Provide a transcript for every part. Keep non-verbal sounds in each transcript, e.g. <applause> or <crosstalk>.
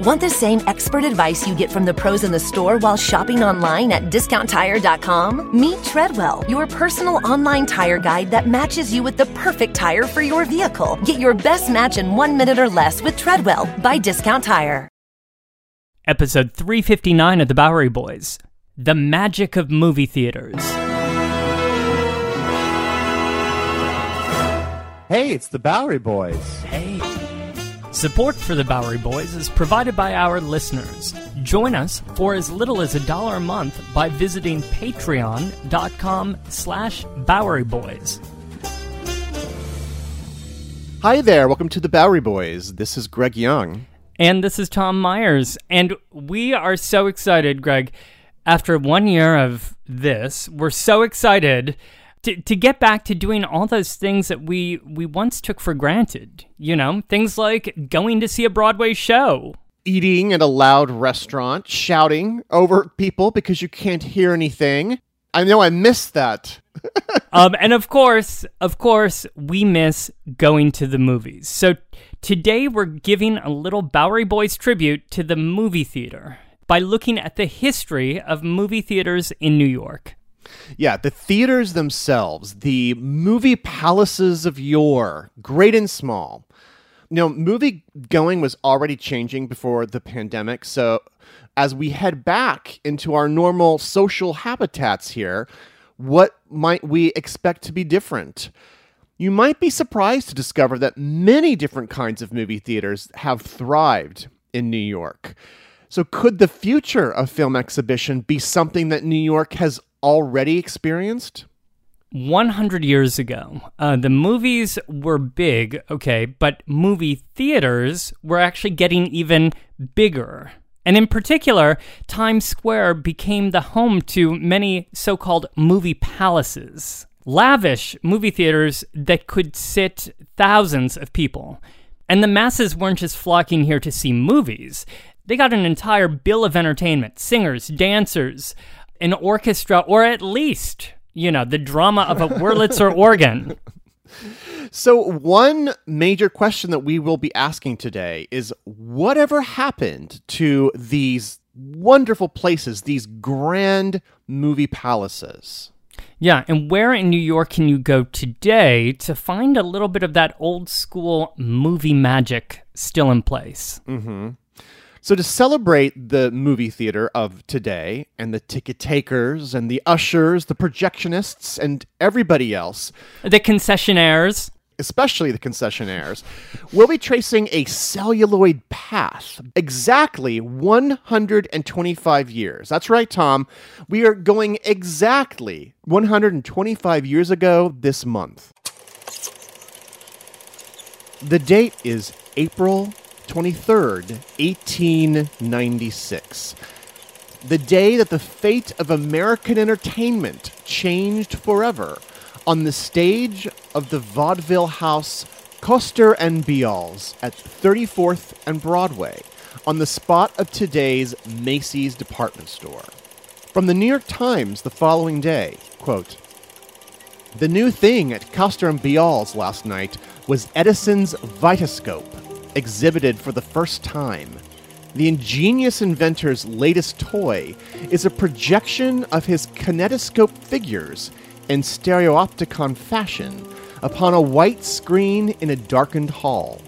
Want the same expert advice you get from the pros in the store while shopping online at discounttire.com? Meet Treadwell, your personal online tire guide that matches you with the perfect tire for your vehicle. Get your best match in one minute or less with Treadwell by Discount Tire. Episode 359 of The Bowery Boys The Magic of Movie Theaters. Hey, it's the Bowery Boys. Hey. Support for the Bowery Boys is provided by our listeners. Join us for as little as a dollar a month by visiting patreon.com slash Bowery Boys. Hi there, welcome to the Bowery Boys. This is Greg Young. And this is Tom Myers. And we are so excited, Greg. After one year of this, we're so excited to, to get back to doing all those things that we we once took for granted. You know, things like going to see a Broadway show, Eating at a loud restaurant, shouting over people because you can't hear anything. I know I missed that. <laughs> um, and of course, of course, we miss going to the movies. So today we're giving a little Bowery Boys tribute to the movie theater by looking at the history of movie theaters in New York. Yeah, the theaters themselves, the movie palaces of yore, great and small. You know, movie going was already changing before the pandemic. So, as we head back into our normal social habitats here, what might we expect to be different? You might be surprised to discover that many different kinds of movie theaters have thrived in New York. So, could the future of film exhibition be something that New York has already experienced? 100 years ago, uh, the movies were big, okay, but movie theaters were actually getting even bigger. And in particular, Times Square became the home to many so called movie palaces, lavish movie theaters that could sit thousands of people. And the masses weren't just flocking here to see movies, they got an entire bill of entertainment singers, dancers, an orchestra, or at least, you know, the drama of a Wurlitzer <laughs> organ. So, one major question that we will be asking today is whatever happened to these wonderful places, these grand movie palaces? Yeah, and where in New York can you go today to find a little bit of that old school movie magic still in place? Mm-hmm. So, to celebrate the movie theater of today and the ticket takers and the ushers, the projectionists, and everybody else, the concessionaires, especially the concessionaires, we'll be tracing a celluloid path exactly 125 years. That's right, Tom. We are going exactly 125 years ago this month. The date is April 23rd, 1896. The day that the fate of American entertainment changed forever on the stage of the vaudeville house Koster and Bial's at 34th and Broadway, on the spot of today's Macy's department store. From the New York Times the following day, quote, The new thing at Koster and Bial's last night was Edison's Vitascope, exhibited for the first time. The ingenious inventor's latest toy is a projection of his kinetoscope figures in stereopticon fashion upon a white screen in a darkened hall.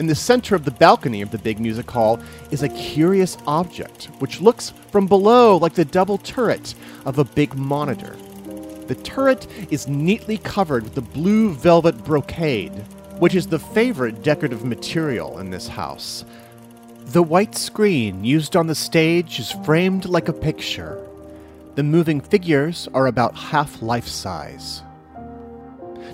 In the center of the balcony of the big music hall is a curious object which looks from below like the double turret of a big monitor. The turret is neatly covered with a blue velvet brocade, which is the favorite decorative material in this house. The white screen used on the stage is framed like a picture. The moving figures are about half life size.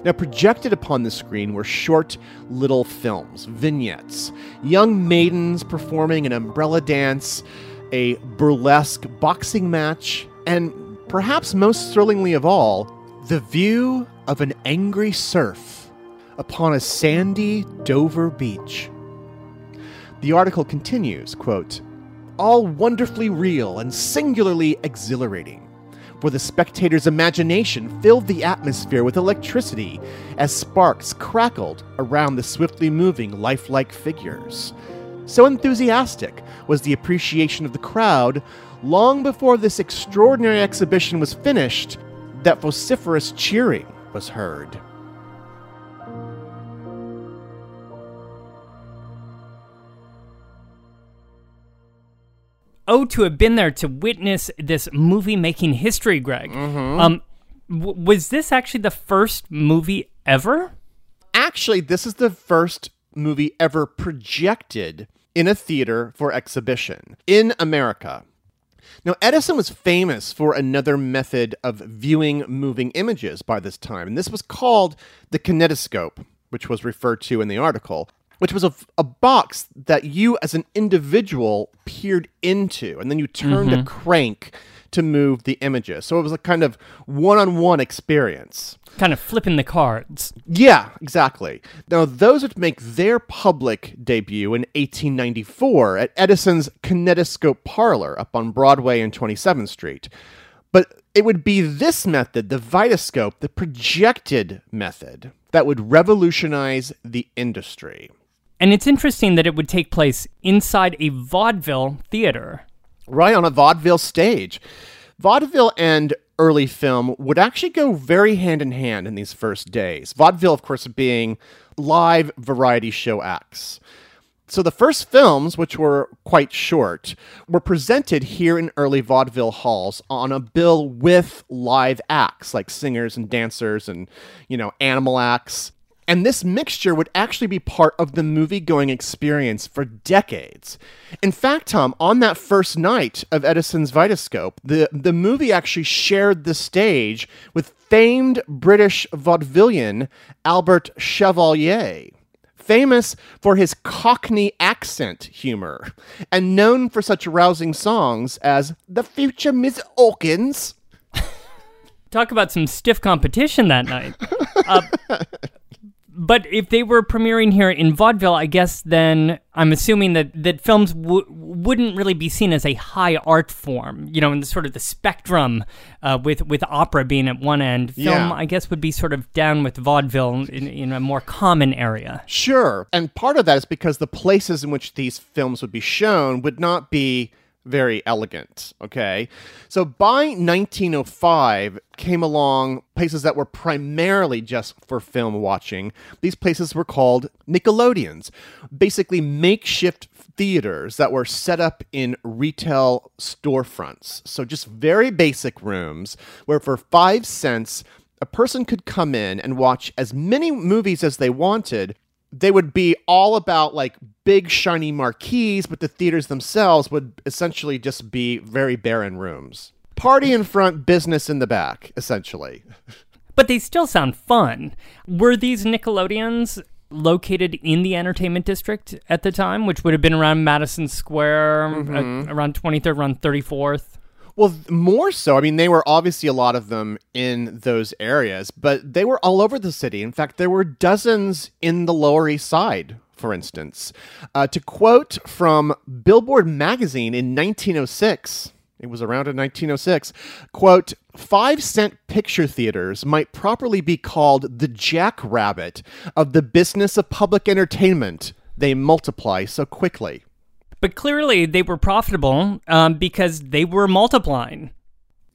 Now, projected upon the screen were short little films, vignettes, young maidens performing an umbrella dance, a burlesque boxing match, and perhaps most thrillingly of all, the view of an angry surf upon a sandy Dover beach. The article continues, quote, all wonderfully real and singularly exhilarating for the spectator's imagination filled the atmosphere with electricity as sparks crackled around the swiftly moving, lifelike figures. So enthusiastic was the appreciation of the crowd long before this extraordinary exhibition was finished that vociferous cheering was heard. Oh, to have been there to witness this movie making history, Greg. Mm-hmm. Um, w- was this actually the first movie ever? Actually, this is the first movie ever projected in a theater for exhibition in America. Now, Edison was famous for another method of viewing moving images by this time, and this was called the kinetoscope, which was referred to in the article which was a, a box that you as an individual peered into, and then you turned Mm-hmm. a crank to move the images. So it was a kind of one on one experience. Kind of flipping the cards. Yeah, exactly. Now, those would make their public debut in 1894 at Edison's Kinetoscope Parlor up on Broadway and 27th Street. But it would be this method, the Vitascope, the projected method, that would revolutionize the industry. And it's interesting that it would take place inside a vaudeville theater. Right on a vaudeville stage. Vaudeville and early film would actually go very hand in hand in these first days. Vaudeville, of course, being live variety show acts. So the first films, which were quite short, were presented here in early vaudeville halls on a bill with live acts like singers and dancers and, you know, animal acts. And this mixture would actually be part of the movie going experience for decades. In fact, Tom, on that first night of Edison's Vitascope, the, the movie actually shared the stage with famed British vaudevillian Albert Chevalier famous for his Cockney accent humor, and known for such rousing songs as The Future Miss Hawkins. Talk about some stiff competition that night. <laughs> Uh, but if they were premiering here in vaudeville, I guess then I'm assuming that, that films w- wouldn't really be seen as a high art form, you know, in the sort of the spectrum uh, with with opera being at one end. Film, Yeah. I guess, would be sort of down with vaudeville in, in a more common area. Sure. And part of that is because the places in which these films would be shown would not be very elegant. Okay. So by 1905 came along places that were primarily just for film watching. These places were called Nickelodeons, basically makeshift theaters that were set up in retail storefronts. So just very basic rooms where for five cents, a person could come in and watch as many movies as they wanted they would be all about like big shiny marquees, but the theaters themselves would essentially just be very barren rooms. Party in front, business in the back, essentially. But they still sound fun. Were these Nickelodeons located in the entertainment district at the time, which would have been around Madison Square, uh, around 23rd, around 34th? Well, more so. I mean, they were obviously a lot of them in those areas, but they were all over the city. In fact, there were dozens in the Lower East Side, for instance. Uh, to quote from Billboard magazine in 1906, it was around in 1906, quote, five cent picture theaters might properly be called the jackrabbit of the business of public entertainment. They multiply so quickly. But clearly they were profitable um, because they were multiplying.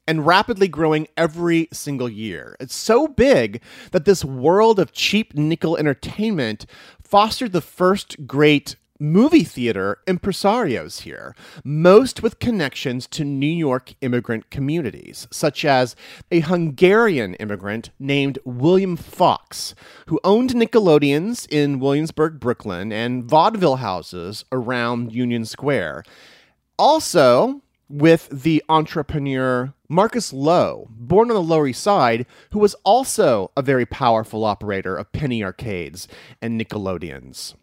and rapidly growing every single year. It's so big that this world of cheap nickel entertainment fostered the first great movie theater impresarios here, most with connections to New York immigrant communities, such as a Hungarian immigrant named William Fox, who owned Nickelodeons in Williamsburg, Brooklyn, and vaudeville houses around Union Square. Also, with the entrepreneur Marcus Loew, born on the Lower East Side, who was also a very powerful operator of penny arcades and Nickelodeons.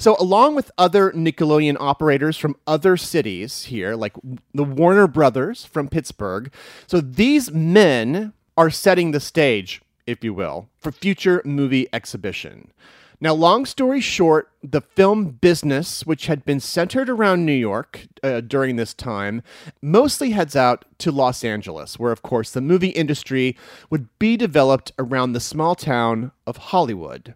So, along with other Nickelodeon operators from other cities here, like the Warner Brothers from Pittsburgh, so these men are setting the stage, if you will, for future movie exhibition. Now, long story short, the film business, which had been centered around New York uh, during this time, mostly heads out to Los Angeles, where, of course, the movie industry would be developed around the small town of Hollywood.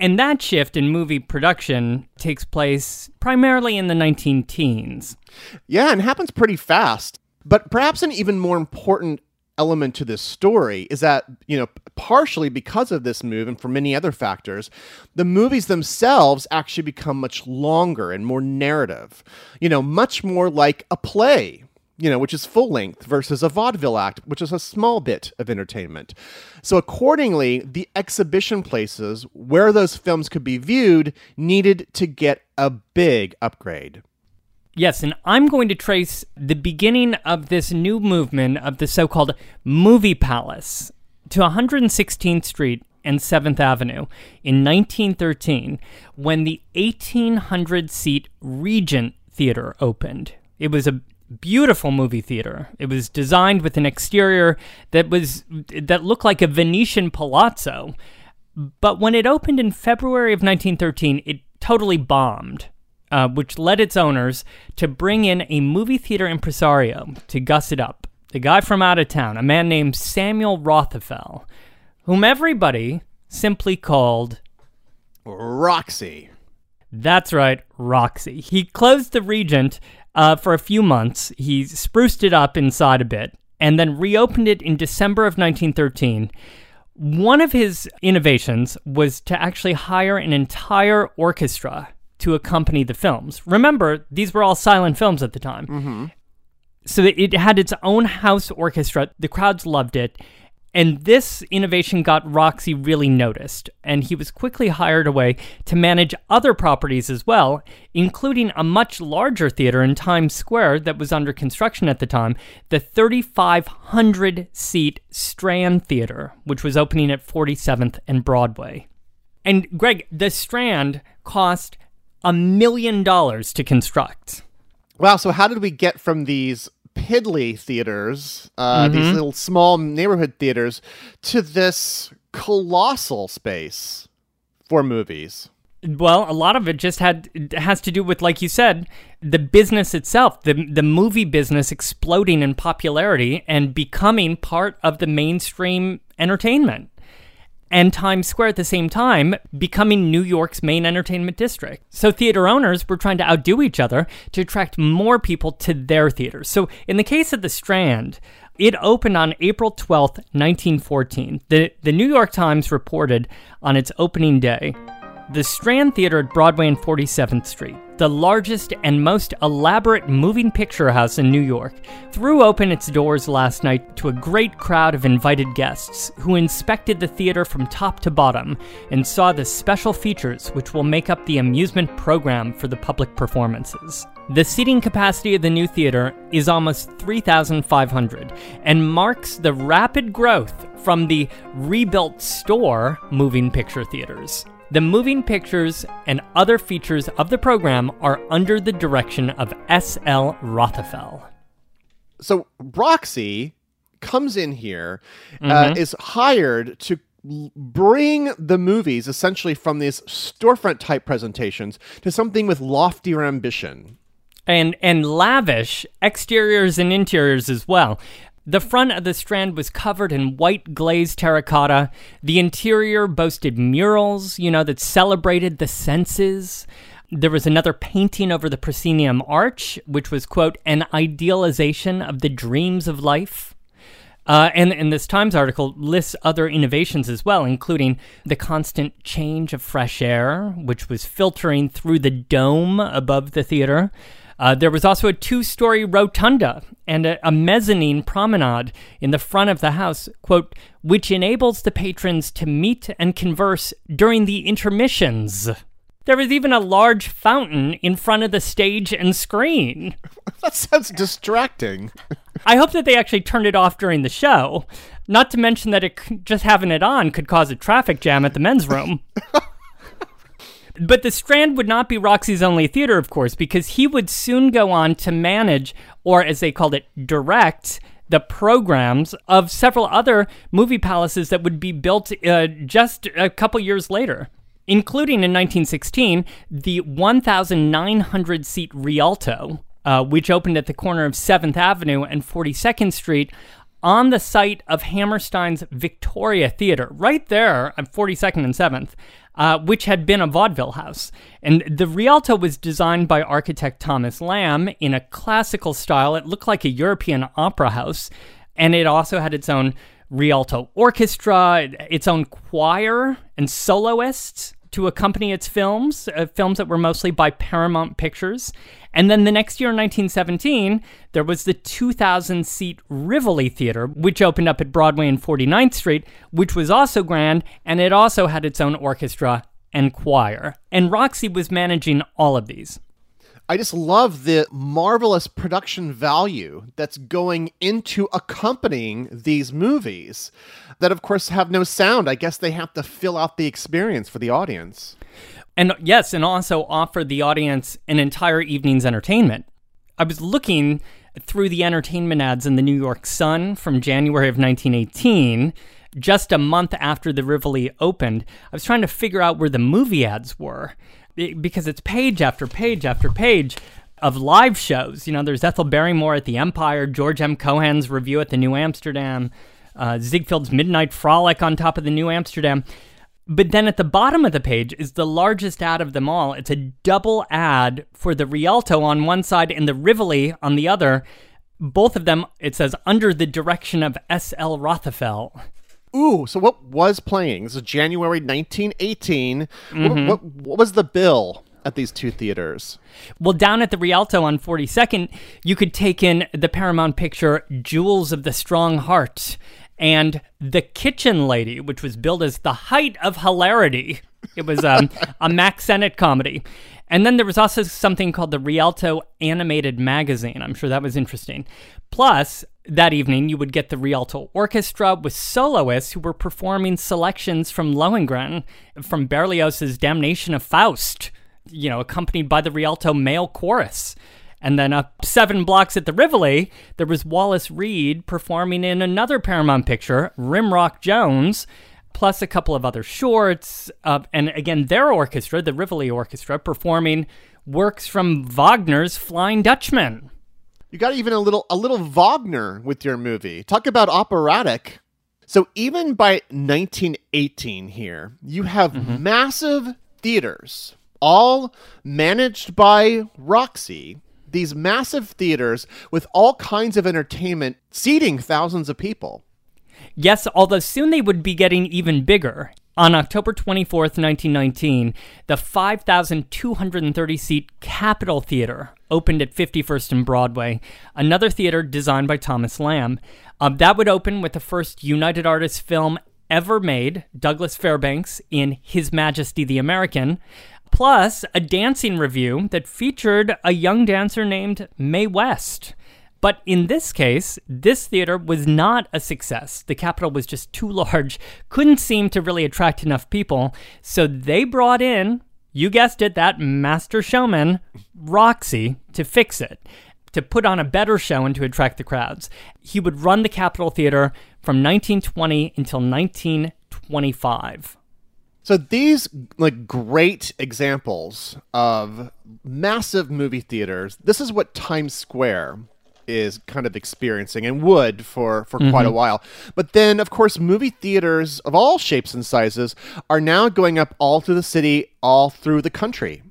And that shift in movie production takes place primarily in the 19 teens. Yeah, and happens pretty fast. But perhaps an even more important element to this story is that, you know, partially because of this move and for many other factors, the movies themselves actually become much longer and more narrative, you know, much more like a play. You know, which is full length versus a vaudeville act, which is a small bit of entertainment. So, accordingly, the exhibition places where those films could be viewed needed to get a big upgrade. Yes, and I'm going to trace the beginning of this new movement of the so called Movie Palace to 116th Street and 7th Avenue in 1913 when the 1800 seat Regent Theater opened. It was a beautiful movie theater. It was designed with an exterior that was that looked like a Venetian palazzo. But when it opened in February of 1913, it totally bombed uh, which led its owners to bring in a movie theater impresario to guss it up. A guy from out of town, a man named Samuel Rothafel, whom everybody simply called Roxy. That's right, Roxy. He closed the Regent uh, for a few months. He spruced it up inside a bit and then reopened it in December of 1913. One of his innovations was to actually hire an entire orchestra to accompany the films. Remember, these were all silent films at the time. Mm-hmm. So it had its own house orchestra. The crowds loved it. And this innovation got Roxy really noticed, and he was quickly hired away to manage other properties as well, including a much larger theater in Times Square that was under construction at the time, the 3,500 seat Strand Theater, which was opening at 47th and Broadway. And Greg, the Strand cost a million dollars to construct. Wow. So, how did we get from these piddly theaters, uh, mm-hmm. these little small neighborhood theaters, to this colossal space for movies? Well, a lot of it just had has to do with, like you said, the business itself, the the movie business exploding in popularity and becoming part of the mainstream entertainment and Times Square at the same time, becoming New York's main entertainment district. So theater owners were trying to outdo each other to attract more people to their theaters. So in the case of the Strand, it opened on April 12th, 1914. The, the New York Times reported on its opening day the Strand Theater at Broadway and 47th Street, the largest and most elaborate moving picture house in New York, threw open its doors last night to a great crowd of invited guests who inspected the theater from top to bottom and saw the special features which will make up the amusement program for the public performances. The seating capacity of the new theater is almost 3,500 and marks the rapid growth from the rebuilt store moving picture theaters. The moving pictures and other features of the program are under the direction of S.L. Rothafel. So Roxy comes in here, uh, mm-hmm. uh, is hired to bring the movies essentially from these storefront type presentations to something with loftier ambition and and lavish exteriors and interiors as well. The front of the strand was covered in white glazed terracotta. The interior boasted murals, you know, that celebrated the senses. There was another painting over the proscenium arch, which was, quote, an idealization of the dreams of life. Uh, and, and this Times article lists other innovations as well, including the constant change of fresh air, which was filtering through the dome above the theater. Uh, there was also a two story rotunda and a, a, mezzanine promenade in the front of the house, quote, which enables the patrons to meet and converse during the intermissions. There was even a large fountain in front of the stage and screen. <laughs> That sounds distracting. <laughs> I hope that they actually turned it off during the show. Not to mention that it just having it on could cause a traffic jam at the men's room. <laughs> but the Strand would not be Roxy's only theater, of course, because he would soon go on to manage, or as they called it, direct, the programs of several other movie palaces that would be built uh, just a couple years later, including in 1916 the 1,900 seat Rialto, uh, which opened at the corner of 7th Avenue and 42nd Street on the site of Hammerstein's Victoria Theater, right there on 42nd and 7th, uh, which had been a vaudeville house. And the Rialto was designed by architect Thomas Lamb in a classical style. It looked like a European opera house, and it also had its own Rialto orchestra, its own choir and soloists to accompany its films, uh, films that were mostly by Paramount Pictures. And then the next year in 1917, there was the 2,000 seat Rivoli Theater, which opened up at Broadway and 49th Street, which was also grand, and it also had its own orchestra and choir. And Roxy was managing all of these. I just love the marvelous production value that's going into accompanying these movies that, of course, have no sound. I guess they have to fill out the experience for the audience. And yes, and also offer the audience an entire evening's entertainment. I was looking through the entertainment ads in the New York Sun from January of 1918, just a month after the Rivoli opened. I was trying to figure out where the movie ads were because it's page after page after page of live shows. You know, there's Ethel Barrymore at the Empire, George M. Cohan's revue at the New Amsterdam, uh, Ziegfeld's Midnight Frolic on top of the New Amsterdam. But then at the bottom of the page is the largest ad of them all. It's a double ad for the Rialto on one side and the Rivoli on the other. Both of them, it says, under the direction of S.L. Rothafel. Ooh, so what was playing? This is January 1918. What, what, what was the bill at these two theaters? Well, down at the Rialto on 42nd, you could take in the Paramount picture Jewels of the Strong Heart and The Kitchen Lady, which was billed as the height of hilarity. It was um, a Mack Sennett comedy. And then there was also something called the Rialto Animated Magazine. I'm sure that was interesting. Plus, that evening, you would get the Rialto Orchestra with soloists who were performing selections from Lohengrin, from Berlioz's Damnation of Faust, you know, accompanied by the Rialto Male Chorus. And then up seven blocks at the Rivoli, there was Wallace Reid performing in another Paramount picture, Rimrock Jones, plus a couple of other shorts. Uh, and again, their orchestra, the Rivoli Orchestra, performing works from Wagner's Flying Dutchman. You got even a little a little Wagner with your movie. Talk about operatic. So even by 1918 here, you have massive theaters, all managed by Roxy. These massive theaters with all kinds of entertainment, seating thousands of people. Yes, although soon they would be getting even bigger. On October 24th, 1919, the 5,230 seat Capitol Theater opened at 51st and Broadway, another theater designed by Thomas Lamb. Um, that would open with the first United Artists film ever made, Douglas Fairbanks in His Majesty the American, plus a dancing revue that featured a young dancer named Mae West. But in this case, this theater was not a success. The Capitol was just too large, <laughs> couldn't seem to really attract enough people. So they brought in, you guessed it, that master showman, Roxy, to fix it, to put on a better show and to attract the crowds. He would run the Capitol Theater from 1920 until 1925. So these like great examples of massive movie theaters. This is what Times Square is kind of experiencing and would for for quite a mm-hmm. while. But then of course movie theaters of all shapes and sizes are now going up all through the city, all through the country.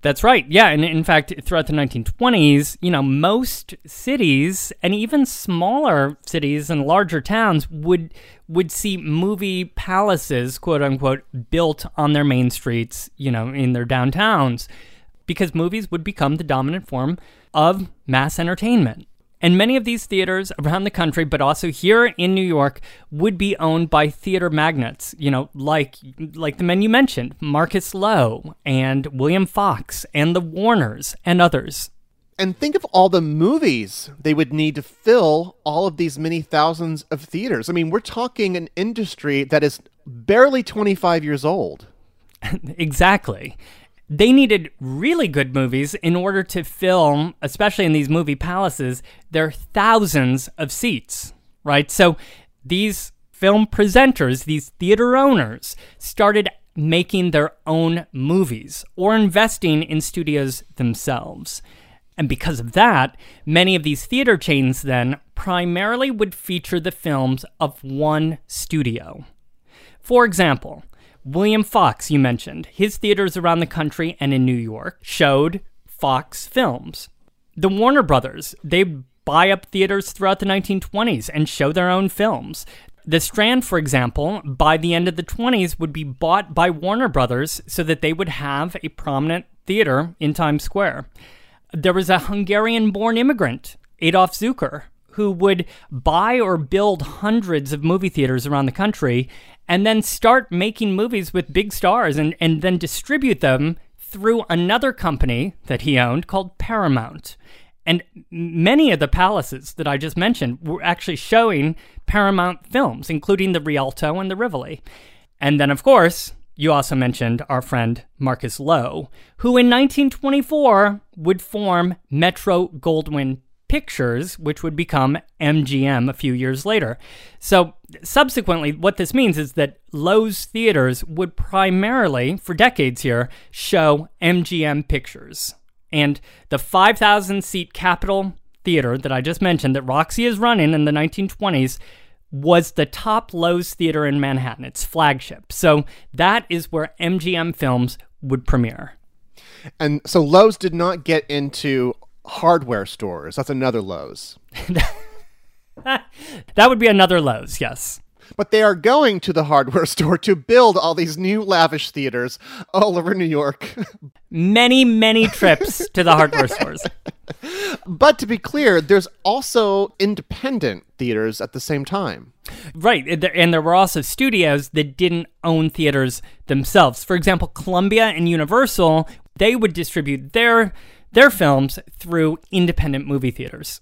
That's right. Yeah, and in fact, throughout the 1920s, you know, most cities and even smaller cities and larger towns would would see movie palaces, quote unquote, built on their main streets, you know, in their downtowns, because movies would become the dominant form of mass entertainment. And many of these theaters around the country, but also here in New York, would be owned by theater magnates, you know, like like the men you mentioned, Marcus Loew and William Fox and the Warners and others. And think of all the movies they would need to fill all of these many thousands of theaters. I mean, we're talking an industry that is barely 25 years old. <laughs> exactly they needed really good movies in order to film, especially in these movie palaces, their thousands of seats, right? So these film presenters, these theater owners, started making their own movies or investing in studios themselves. And because of that, many of these theater chains then primarily would feature the films of one studio. For example, William Fox, you mentioned, his theaters around the country and in New York showed Fox films. The Warner Brothers, they buy up theaters throughout the 1920s and show their own films. The Strand, for example, by the end of the 20s would be bought by Warner Brothers so that they would have a prominent theater in Times Square. There was a Hungarian born immigrant, Adolf Zukor, who would buy or build hundreds of movie theaters around the country and then start making movies with big stars and, and then distribute them through another company that he owned called Paramount. And many of the palaces that I just mentioned were actually showing Paramount films, including the Rialto and the Rivoli. And then, of course, you also mentioned our friend Marcus Loew, who in 1924 would form Metro Goldwyn Pictures, which would become MGM a few years later. So, subsequently, what this means is that Loew's theaters would primarily, for decades here, show MGM pictures. And the 5,000 seat Capitol Theater that I just mentioned, that Roxy is running in the 1920s, was the top Loew's theater in Manhattan, its flagship. So, that is where MGM films would premiere. And so Loew's did not get into hardware stores. That's another Lowe's. <laughs> that would be another Lowe's, yes. But they are going to the hardware <laughs> store to build all these new lavish theaters all over New York. <laughs> many, many trips to the hardware stores. But to be clear, there's also independent theaters at the same time. Right. And there were also studios that didn't own theaters themselves. For example, Columbia and Universal, they would distribute their their films through independent movie theaters.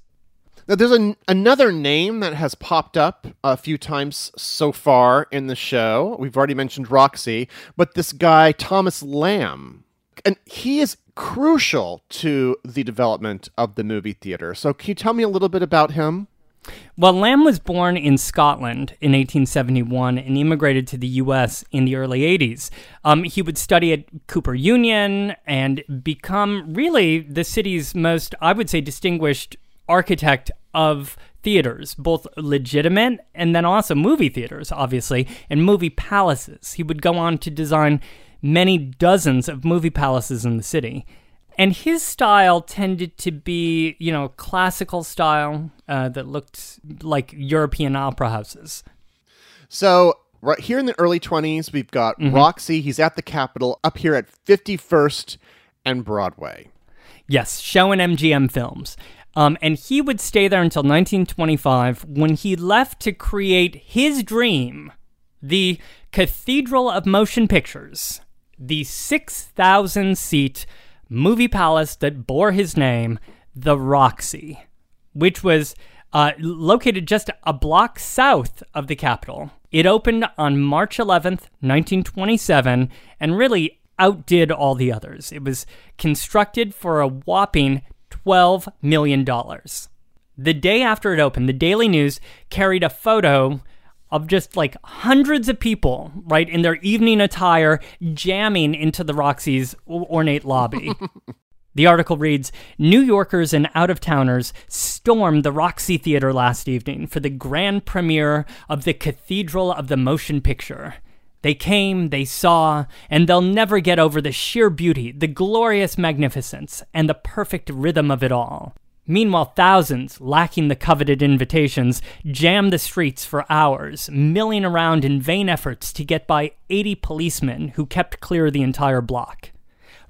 Now, there's an, another name that has popped up a few times so far in the show. We've already mentioned Roxy, but this guy, Thomas Lamb, and he is crucial to the development of the movie theater. So, can you tell me a little bit about him? Well, Lamb was born in Scotland in 1871 and immigrated to the U.S. in the early 80s. Um, he would study at Cooper Union and become really the city's most, I would say, distinguished architect of theaters, both legitimate and then also movie theaters, obviously, and movie palaces. He would go on to design many dozens of movie palaces in the city and his style tended to be, you know, classical style uh, that looked like European opera houses. So right here in the early 20s, we've got mm-hmm. Roxy. He's at the Capitol up here at 51st and Broadway. Yes, showing MGM films. Um, and he would stay there until 1925 when he left to create his dream, the Cathedral of Motion Pictures, the 6,000 seat movie palace that bore his name, the Roxy, which was uh, located just a block south of the Capitol. It opened on March 11th, 1927, and really outdid all the others. It was constructed for a whopping $12 million. The day after it opened, the Daily News carried a photo of just like hundreds of people, right, in their evening attire, jamming into the Roxy's ornate lobby. <laughs> the article reads New Yorkers and out of towners stormed the Roxy Theater last evening for the grand premiere of the Cathedral of the Motion Picture. They came, they saw, and they'll never get over the sheer beauty, the glorious magnificence, and the perfect rhythm of it all. Meanwhile, thousands, lacking the coveted invitations, jammed the streets for hours, milling around in vain efforts to get by 80 policemen who kept clear the entire block.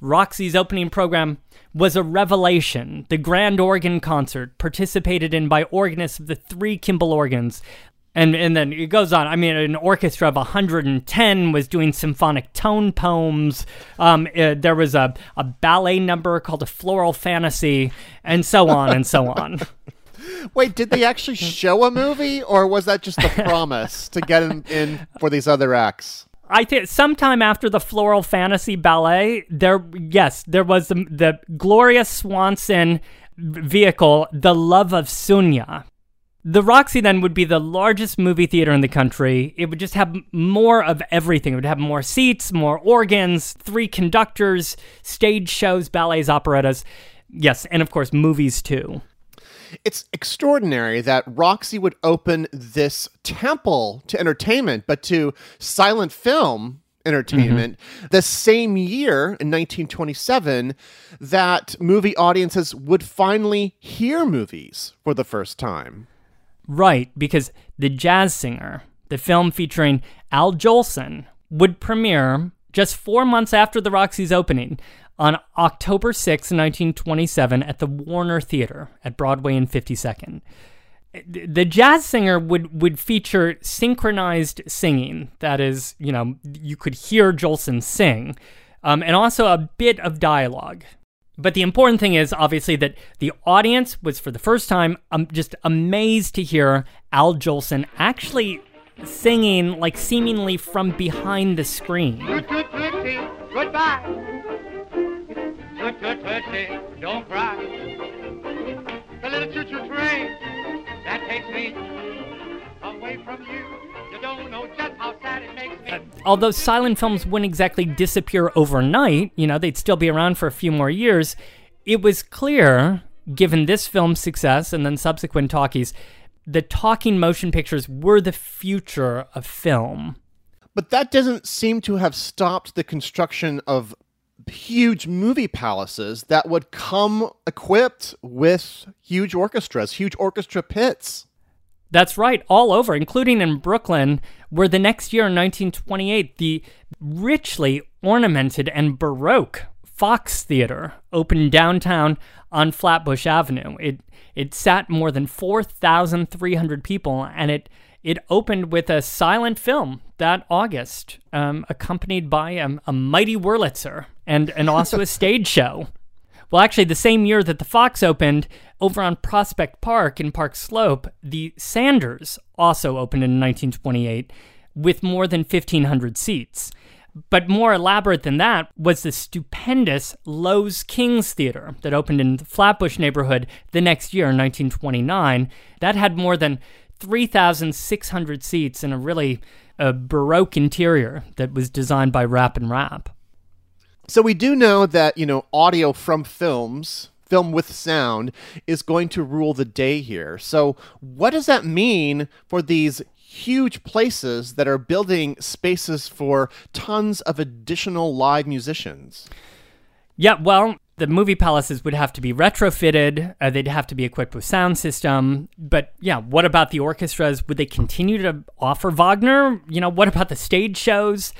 Roxy's opening program was a revelation. The grand organ concert, participated in by organists of the three Kimball organs. And, and then it goes on. I mean, an orchestra of 110 was doing symphonic tone poems. Um, uh, there was a, a ballet number called a floral fantasy, and so on and so on. <laughs> Wait, did they actually show a movie, or was that just a promise to get in, in for these other acts? I think sometime after the Floral Fantasy Ballet, there yes, there was the, the Gloria Swanson vehicle, The Love of Sunya. The Roxy then would be the largest movie theater in the country. It would just have more of everything. It would have more seats, more organs, three conductors, stage shows, ballets, operettas. Yes, and of course, movies too. It's extraordinary that Roxy would open this temple to entertainment, but to silent film entertainment mm-hmm. the same year in 1927 that movie audiences would finally hear movies for the first time. Right, because The Jazz Singer, the film featuring Al Jolson, would premiere just four months after the Roxy's opening on October 6, 1927, at the Warner Theater at Broadway and 52nd. The jazz singer would, would feature synchronized singing. That is, you know, you could hear Jolson sing, um, and also a bit of dialogue. But the important thing is obviously that the audience was for the first time um, just amazed to hear Al Jolson actually singing like seemingly from behind the screen. Goodbye don't cry. The little choo choo train that takes me away from you. Uh, although silent films wouldn't exactly disappear overnight, you know, they'd still be around for a few more years. It was clear, given this film's success and then subsequent talkies, the talking motion pictures were the future of film. But that doesn't seem to have stopped the construction of huge movie palaces that would come equipped with huge orchestras, huge orchestra pits. That's right, all over, including in Brooklyn, where the next year in 1928, the richly ornamented and Baroque Fox Theater opened downtown on Flatbush Avenue. It it sat more than 4,300 people and it it opened with a silent film that August, um, accompanied by a, a mighty Wurlitzer and, and <laughs> also a stage show. Well, actually, the same year that the Fox opened, over on Prospect Park in Park Slope, the Sanders also opened in 1928 with more than 1,500 seats. But more elaborate than that was the stupendous Loew's Kings Theater that opened in the Flatbush neighborhood the next year, 1929. That had more than 3,600 seats in a really a Baroque interior that was designed by Rapp and Rapp. So we do know that, you know, audio from films, film with sound, is going to rule the day here. So what does that mean for these huge places that are building spaces for tons of additional live musicians? Yeah, well, the movie palaces would have to be retrofitted. Uh, they'd have to be equipped with sound system. But yeah, what about the orchestras? Would they continue to offer Wagner? You know, what about the stage shows?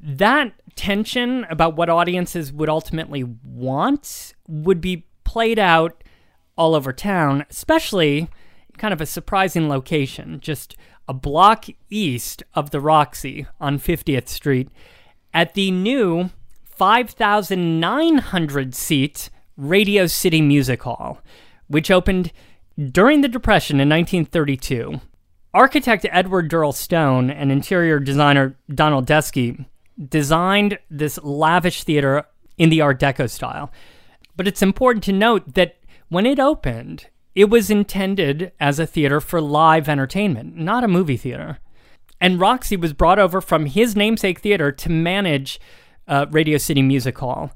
That tension about what audiences would ultimately want would be played out all over town, especially kind of a surprising location, just a block east of the Roxy on 50th Street at the new 5,900 seat Radio City Music Hall, which opened during the Depression in 1932. Architect Edward Durell Stone and interior designer Donald Deskey designed this lavish theater in the Art Deco style. But it's important to note that when it opened, it was intended as a theater for live entertainment, not a movie theater. And Roxy was brought over from his namesake theater to manage uh, Radio City Music Hall.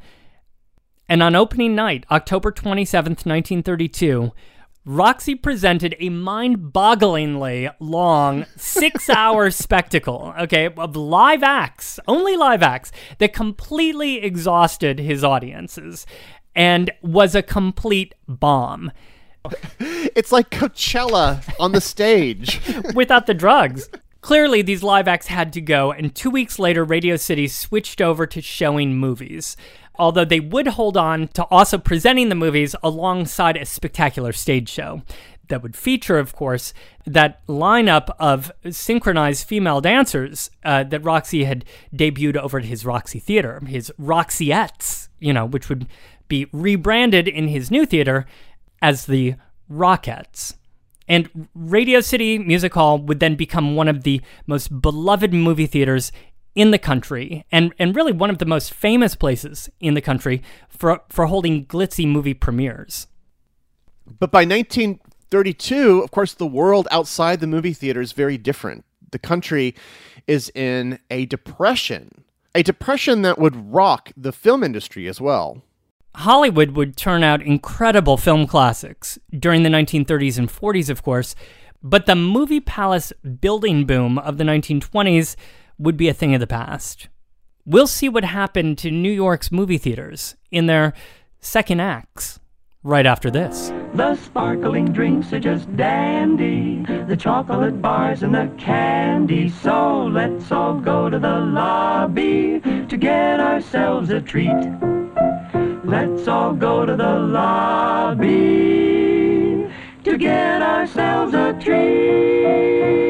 And on opening night, October 27th, 1932, Roxy presented a mind bogglingly long six hour <laughs> spectacle, okay, of live acts, only live acts, that completely exhausted his audiences and was a complete bomb. <laughs> It's like Coachella on the stage <laughs> without the drugs. Clearly, these live acts had to go, and two weeks later, Radio City switched over to showing movies. Although they would hold on to also presenting the movies alongside a spectacular stage show that would feature, of course, that lineup of synchronized female dancers uh, that Roxy had debuted over at his Roxy Theater, his Roxyettes, you know, which would be rebranded in his new theater as the Rockettes. And Radio City Music Hall would then become one of the most beloved movie theaters in the country and, and really one of the most famous places in the country for, for holding glitzy movie premieres. But by 1932, of course, the world outside the movie theater is very different. The country is in a depression, a depression that would rock the film industry as well. Hollywood would turn out incredible film classics during the 1930s and 40s, of course, but the movie palace building boom of the 1920s would be a thing of the past. We'll see what happened to New York's movie theaters in their second acts right after this. The sparkling drinks are just dandy, the chocolate bars and the candy. So let's all go to the lobby to get ourselves a treat. Let's all go to the lobby to get ourselves a treat.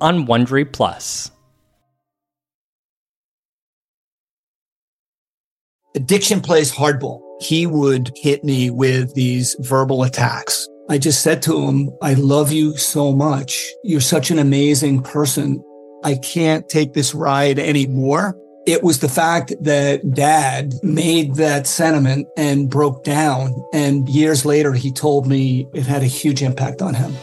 on Wondery Plus. Addiction plays hardball. He would hit me with these verbal attacks. I just said to him, I love you so much. You're such an amazing person. I can't take this ride anymore. It was the fact that dad made that sentiment and broke down. And years later, he told me it had a huge impact on him.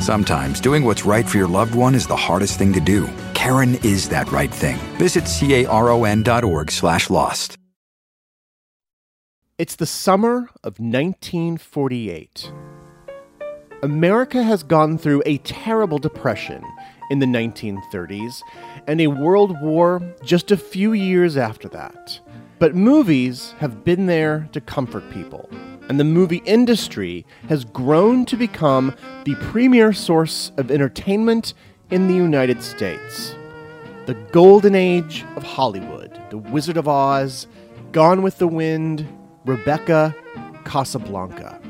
Sometimes doing what's right for your loved one is the hardest thing to do. Caron is that right thing. Visit caron.org slash lost. It's the summer of 1948. America has gone through a terrible depression in the 1930s and a world war just a few years after that. But movies have been there to comfort people, and the movie industry has grown to become the premier source of entertainment in the United States. the golden age of Hollywood, The Wizard of Oz, Gone with the Wind, Rebecca, Casablanca.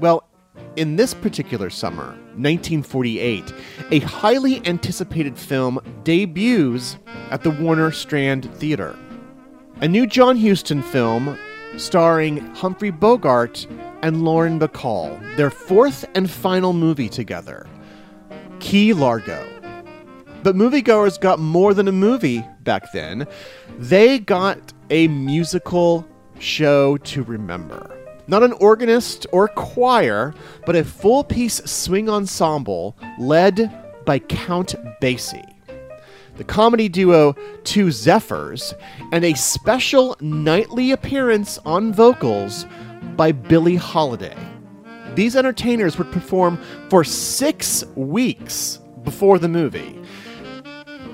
Well, in this particular summer, 1948, a highly anticipated film debuts at the Warner Strand Theater. A new John Huston film starring Humphrey Bogart and Lauren Bacall, their fourth and final movie together, Key Largo. But moviegoers got more than a movie back then. They got a musical show to remember. Not an organist or choir, but a full piece swing ensemble led by Count Basie. The comedy duo Two Zephyrs, and a special nightly appearance on vocals by Billie Holiday. These entertainers would perform for six weeks before the movie.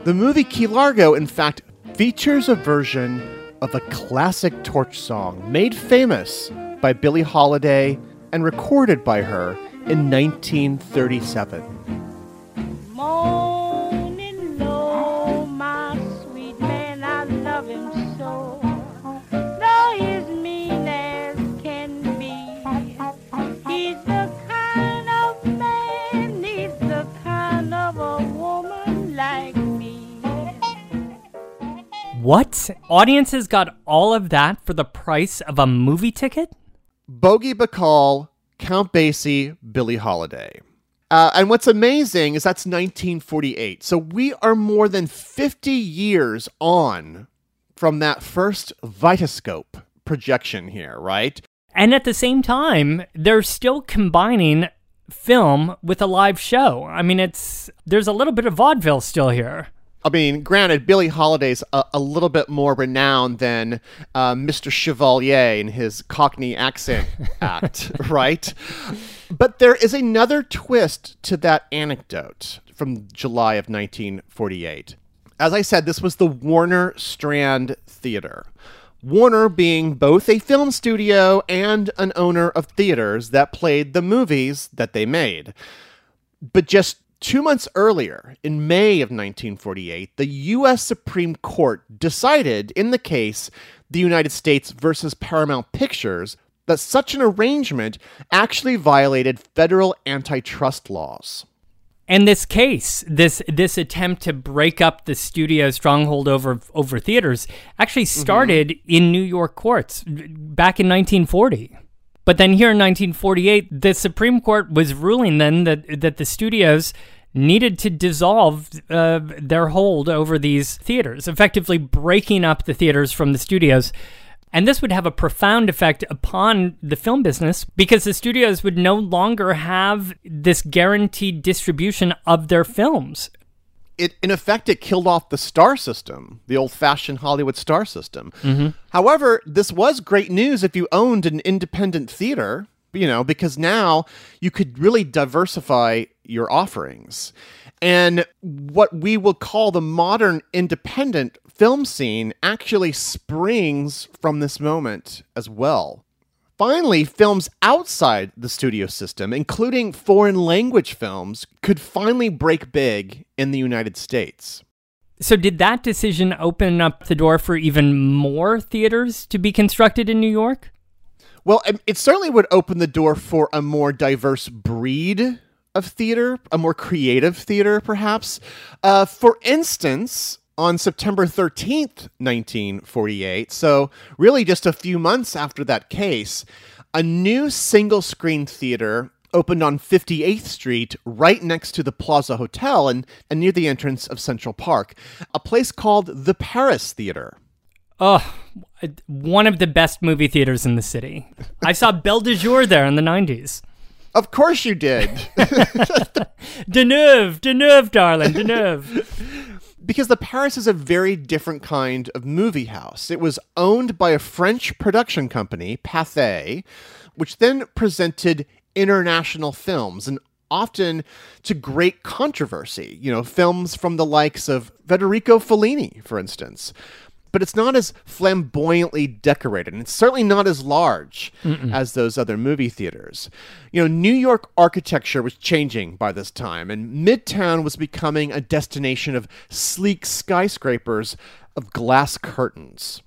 The movie Key Largo, in fact, features a version of a classic torch song made famous by Billie Holiday and recorded by her in 1937. Morning What? Audiences got all of that for the price of a movie ticket? Bogey Bacall, Count Basie, Billie Holiday. Uh, and what's amazing is that's 1948. So we are more than 50 years on from that first Vitascope projection here, right? And at the same time, they're still combining film with a live show. I mean, it's there's a little bit of vaudeville still here. I mean, granted, Billie Holiday's a, a little bit more renowned than uh, Mr. Chevalier in his Cockney accent <laughs> act, right? But there is another twist to that anecdote from July of 1948. As I said, this was the Warner Strand Theater. Warner being both a film studio and an owner of theaters that played the movies that they made. But just two months earlier, in May of 1948, the U.S. Supreme Court decided in the case the United States versus Paramount Pictures that such an arrangement actually violated federal antitrust laws. And this case, this this attempt to break up the studio stronghold over over theaters, actually mm-hmm. started in New York courts back in 1940. But then here in 1948, the Supreme Court was ruling then that that the studios needed to dissolve uh, their hold over these theaters, effectively breaking up the theaters from the studios. And this would have a profound effect upon the film business because the studios would no longer have this guaranteed distribution of their films. It, in effect, it killed off the star system, the old fashioned Hollywood star system. Mm-hmm. However, this was great news if you owned an independent theater, you know, because now you could really diversify your offerings. And what we will call the modern independent film scene actually springs from this moment as well. Finally, films outside the studio system, including foreign language films, could finally break big in the United States. So, did that decision open up the door for even more theaters to be constructed in New York? Well, it- certainly would open the door for a more diverse breed of theater, a more creative theater, perhaps. Uh, for instance, on September 13th, 1948, so really just a few months after that case, a new single screen theater opened on 58th Street, right next to the Plaza Hotel and, and near the entrance of Central Park, a place called the Paris Theater. Oh, one of the best movie theaters in the city. I saw <laughs> Belle de Jour there in the 90s. Of course you did. <laughs> Deneuve, Deneuve, darling, Deneuve. <laughs> because the Paris is a very different kind of movie house. It was owned by a French production company, Pathé, which then presented international films and often to great controversy. You know, films from the likes of Federico Fellini, for instance. But it's not as flamboyantly decorated. And it's certainly not as large as those other movie theaters. You know, New York architecture was changing by this time, and Midtown was becoming a destination of sleek skyscrapers of glass curtains.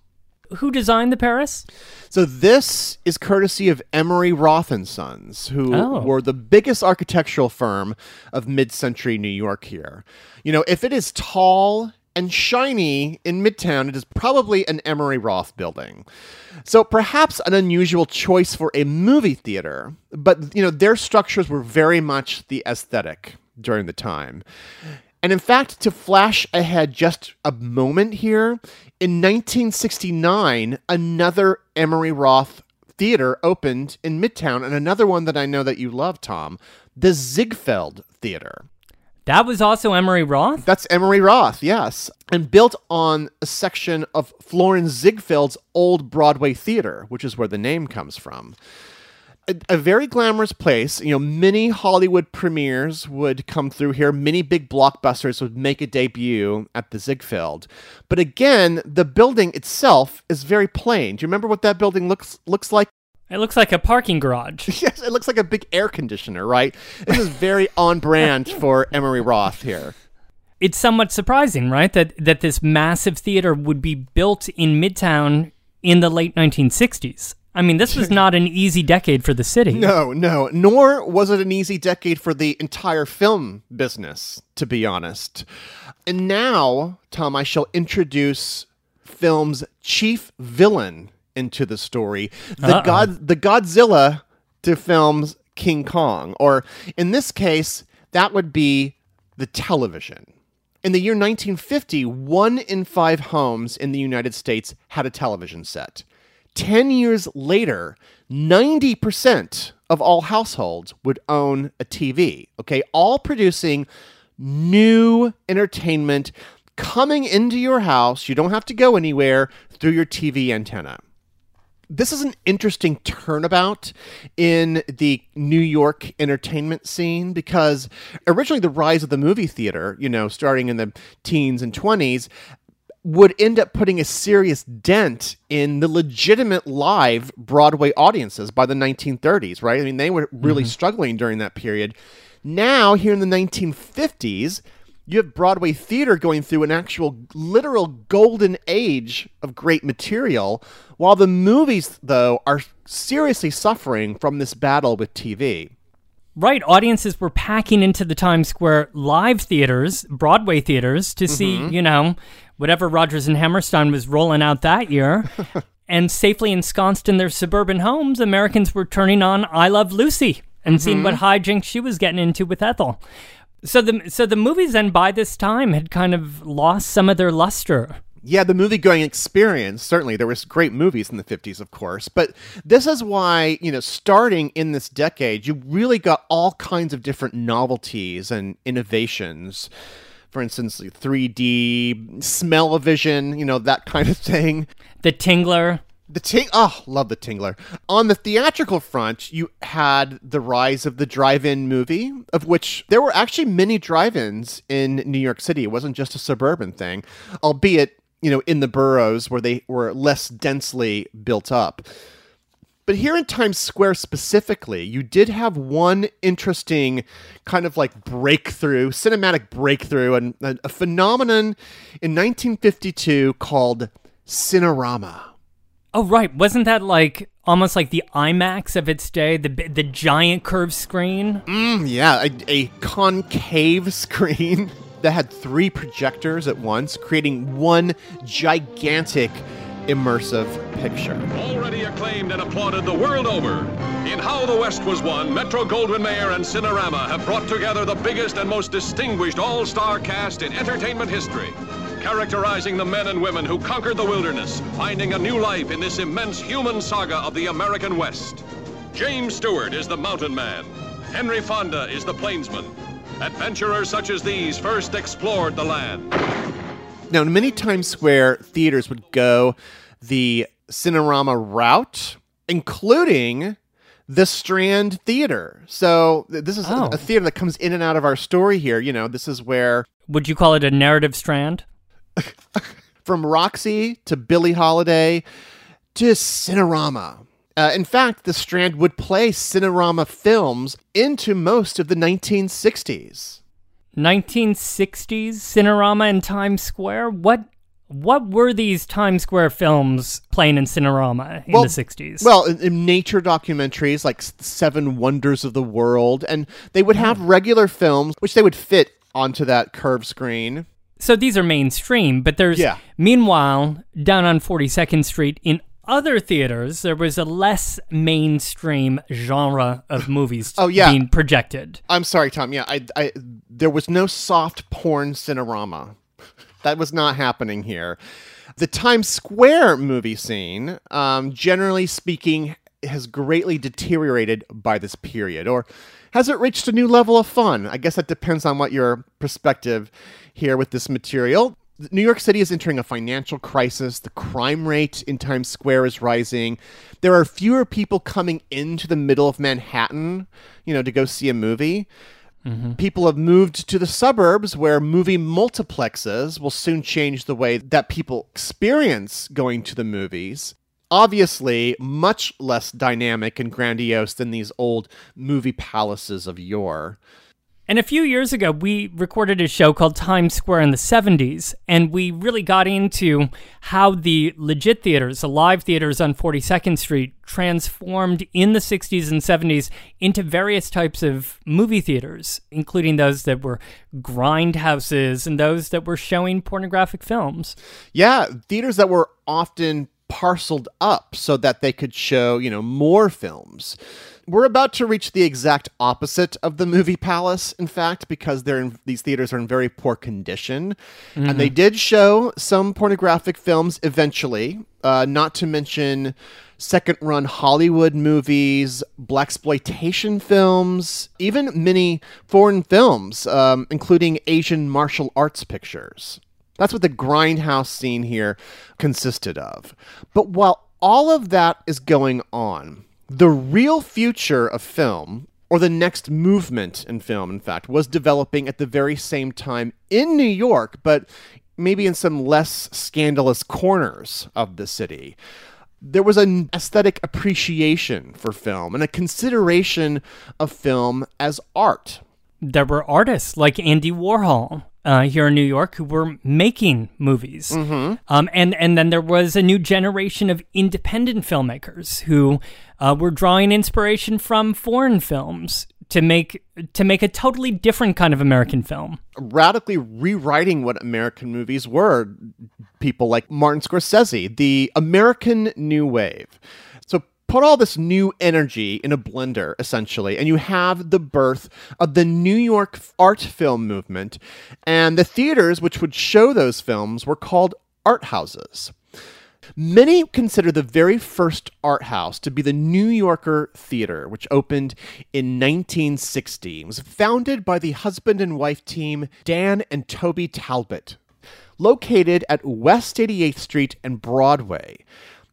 Who designed the Paris? So this is courtesy of Emery Roth and Sons, who Oh. were the biggest architectural firm of mid-century New York here. You know, if it is tall and shiny in Midtown, it is probably an Emery Roth building. So perhaps an unusual choice for a movie theater, but you know, their structures were very much the aesthetic during the time. And in fact, to flash ahead just a moment here, in 1969, another Emery Roth theater opened in Midtown, and another one that I know that you love, Tom, the Ziegfeld Theater. That was also Emery Roth? That's Emery Roth, yes. And built on a section of Florenz Ziegfeld's old Broadway theater, which is where the name comes from. A, a very glamorous place. You know, many Hollywood premieres would come through here. Many big blockbusters would make a debut at the Ziegfeld. But again, the building itself is very plain. Do you remember what that building looks looks like? It looks like a parking garage. <laughs> Yes, it looks like a big air conditioner, right? This is very <laughs> on brand for Emery Roth here. It's somewhat surprising, right? That that this massive theater would be built in Midtown in the late 1960s. I mean, this was <laughs> not an easy decade for the city. No, no, nor was it an easy decade for the entire film business, to be honest. And now, Tom, I shall introduce film's chief villain into the story. The Uh-oh. god the Godzilla to film's King Kong or in this case that would be the television. In the year 1950 one in 5 homes in the United States had a television set. 10 years later 90% of all households would own a TV okay? All producing new entertainment coming into your house. You don't have to go anywhere through your TV antenna this is an interesting turnabout in the New York entertainment scene because originally the rise of the movie theater, you know, starting in the teens and 20s, would end up putting a serious dent in the legitimate live Broadway audiences by the 1930s, right? I mean, they were really mm-hmm. struggling during that period. Now, here in the 1950s, you have Broadway theater going through an actual literal golden age of great material, while the movies, though, are seriously suffering from this battle with TV. Right, audiences were packing into the Times Square live theaters, Broadway theaters, to see, Mm-hmm. you know, whatever Rodgers and Hammerstein was rolling out that year. <laughs> and safely ensconced in their suburban homes, Americans were turning on I Love Lucy and seeing what Mm-hmm. hijinks she was getting into with Ethel. So the so the movies then by this time had kind of lost some of their luster. Yeah, the movie going experience, certainly. There was great movies in the 50s, of course. But this is why, you know, starting in this decade, you really got all kinds of different novelties and innovations. For instance, 3D, smell-o-vision, you know, that kind of thing. The Tingler, The ting oh, love the Tingler. On the theatrical front, you had the rise of the drive-in movie, of which there were actually many drive-ins in New York City. It wasn't just a suburban thing, albeit, you know, in the boroughs where they were less densely built up. But here in Times Square specifically, you did have one interesting kind of like breakthrough, cinematic breakthrough, and a, phenomenon in 1952 called Cinerama. Oh right, wasn't that like almost like the IMAX of its day, the the giant curved screen? Mm, yeah, a, a concave <laughs> screen that had three projectors at once, creating one gigantic immersive picture. Already acclaimed and applauded the world over. In How the West Was Won, Metro Goldwyn Mayer and Cinerama have brought together the biggest and most distinguished all star cast in entertainment history, characterizing the men and women who conquered the wilderness, finding a new life in this immense human saga of the American West. James Stewart is the mountain man, Henry Fonda is the plainsman. Adventurers such as these first explored the land. Now, many Times Square theaters would go the Cinerama route, including the Strand Theater. So this is a- Oh. a, theater that comes in and out of our story here. You know, this is where Would you call it a narrative strand? <laughs> from Roxy to Billie Holiday to Cinerama. Uh, in fact, the Strand would play Cinerama films into most of the 1960s. 1960s Cinerama in Times Square. What what were these Times Square films playing in Cinerama in Well- the 60s? Well, in, in nature documentaries like Seven Wonders of the World, and they would have regular films which they would fit onto that curved screen. So these are mainstream, but there's Yeah. meanwhile down on 42nd Street in other theaters there was a less mainstream genre of movies Oh, yeah. being projected. I'm sorry, Tom. Yeah, I, I, there was no soft porn Cinerama. That was not happening here. The Times Square movie scene, um, generally speaking, has greatly deteriorated by this period, or has it reached a new level of fun? I guess that depends on what your perspective here with this material. New York City is entering a financial crisis. The crime rate in Times Square is rising. There are fewer people coming into the middle of Manhattan, you know, to go see a movie. Mm-hmm. People have moved to the suburbs where movie multiplexes will soon change the way that people experience going to the movies. Obviously, much less dynamic and grandiose than these old movie palaces of yore. And a few years ago, we recorded a show called Times Square in the 70s, and we really got into how the legit theaters, the live theaters on 42nd Street, transformed in the 60s and 70s into various types of movie theaters, including those that were grindhouses and those that were showing pornographic films. Yeah, theaters that were often parceled up so that they could show, you know, more films. We're about to reach the exact opposite of the movie palace, in fact, because they're in, these theaters are in very poor condition, and they did show some pornographic films eventually. Uh, not to mention second-run Hollywood movies, blaxploitation films, even many foreign films, um, including Asian martial arts pictures. That's what the grindhouse scene here consisted of. But while all of that is going on, the real future of film, or the next movement in film, in fact, was developing at the very same time in New York, but maybe in some less scandalous corners of the city. There was an aesthetic appreciation for film and a consideration of film as art. There were artists like Andy Warhol. Uh, here in New York, who were making movies, um, and and then there was a new generation of independent filmmakers who uh, were drawing inspiration from foreign films to make to make a totally different kind of American film. radically rewriting what American movies were. People like Martin Scorsese, the American New Wave. Put all this new energy in a blender, essentially, and you have the birth of the New York art film movement. And the theaters which would show those films were called art houses. Many consider the very first art house to be the New Yorker Theater, which opened in 1960. It was founded by the husband and wife team Dan and Toby Talbot, located at West 88th Street and Broadway.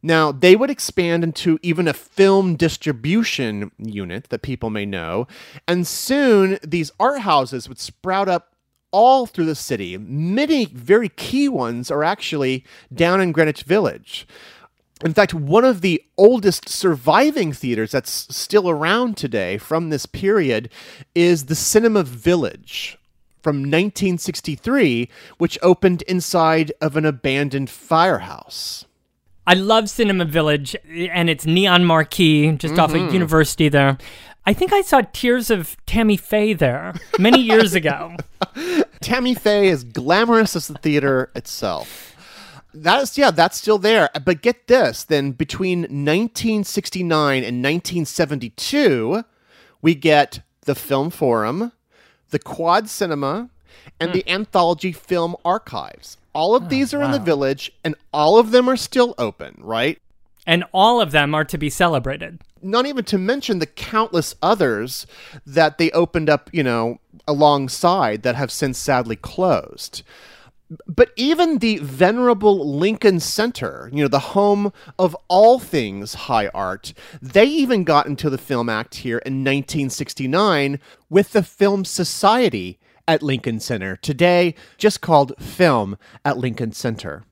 Now, they would expand into even a film distribution unit that people may know, and soon these art houses would sprout up all through the city. Many very key ones are actually down in Greenwich Village. In fact, one of the oldest surviving theaters that's still around today from this period is the Cinema Village from 1963, which opened inside of an abandoned firehouse. I love Cinema Village and its neon marquee just off Mm-hmm. of University there. I think I saw Tears of Tammy Faye there many years ago. <laughs> Tammy Faye is glamorous as the theater itself. That is, yeah, that's still there. But get this then between 1969 and 1972, we get the Film Forum, the Quad Cinema, and the Anthology Film Archives. All of oh, these are in the village, and all of them are still open, right? And all of them are to be celebrated. not even to mention the countless others that they opened up, you know, alongside that have since sadly closed. But even the venerable Lincoln Center, you know, the home of all things high art, they even got into the Film Act here in 1969 with the Film Society at Lincoln Center, today just called Film at Lincoln Center.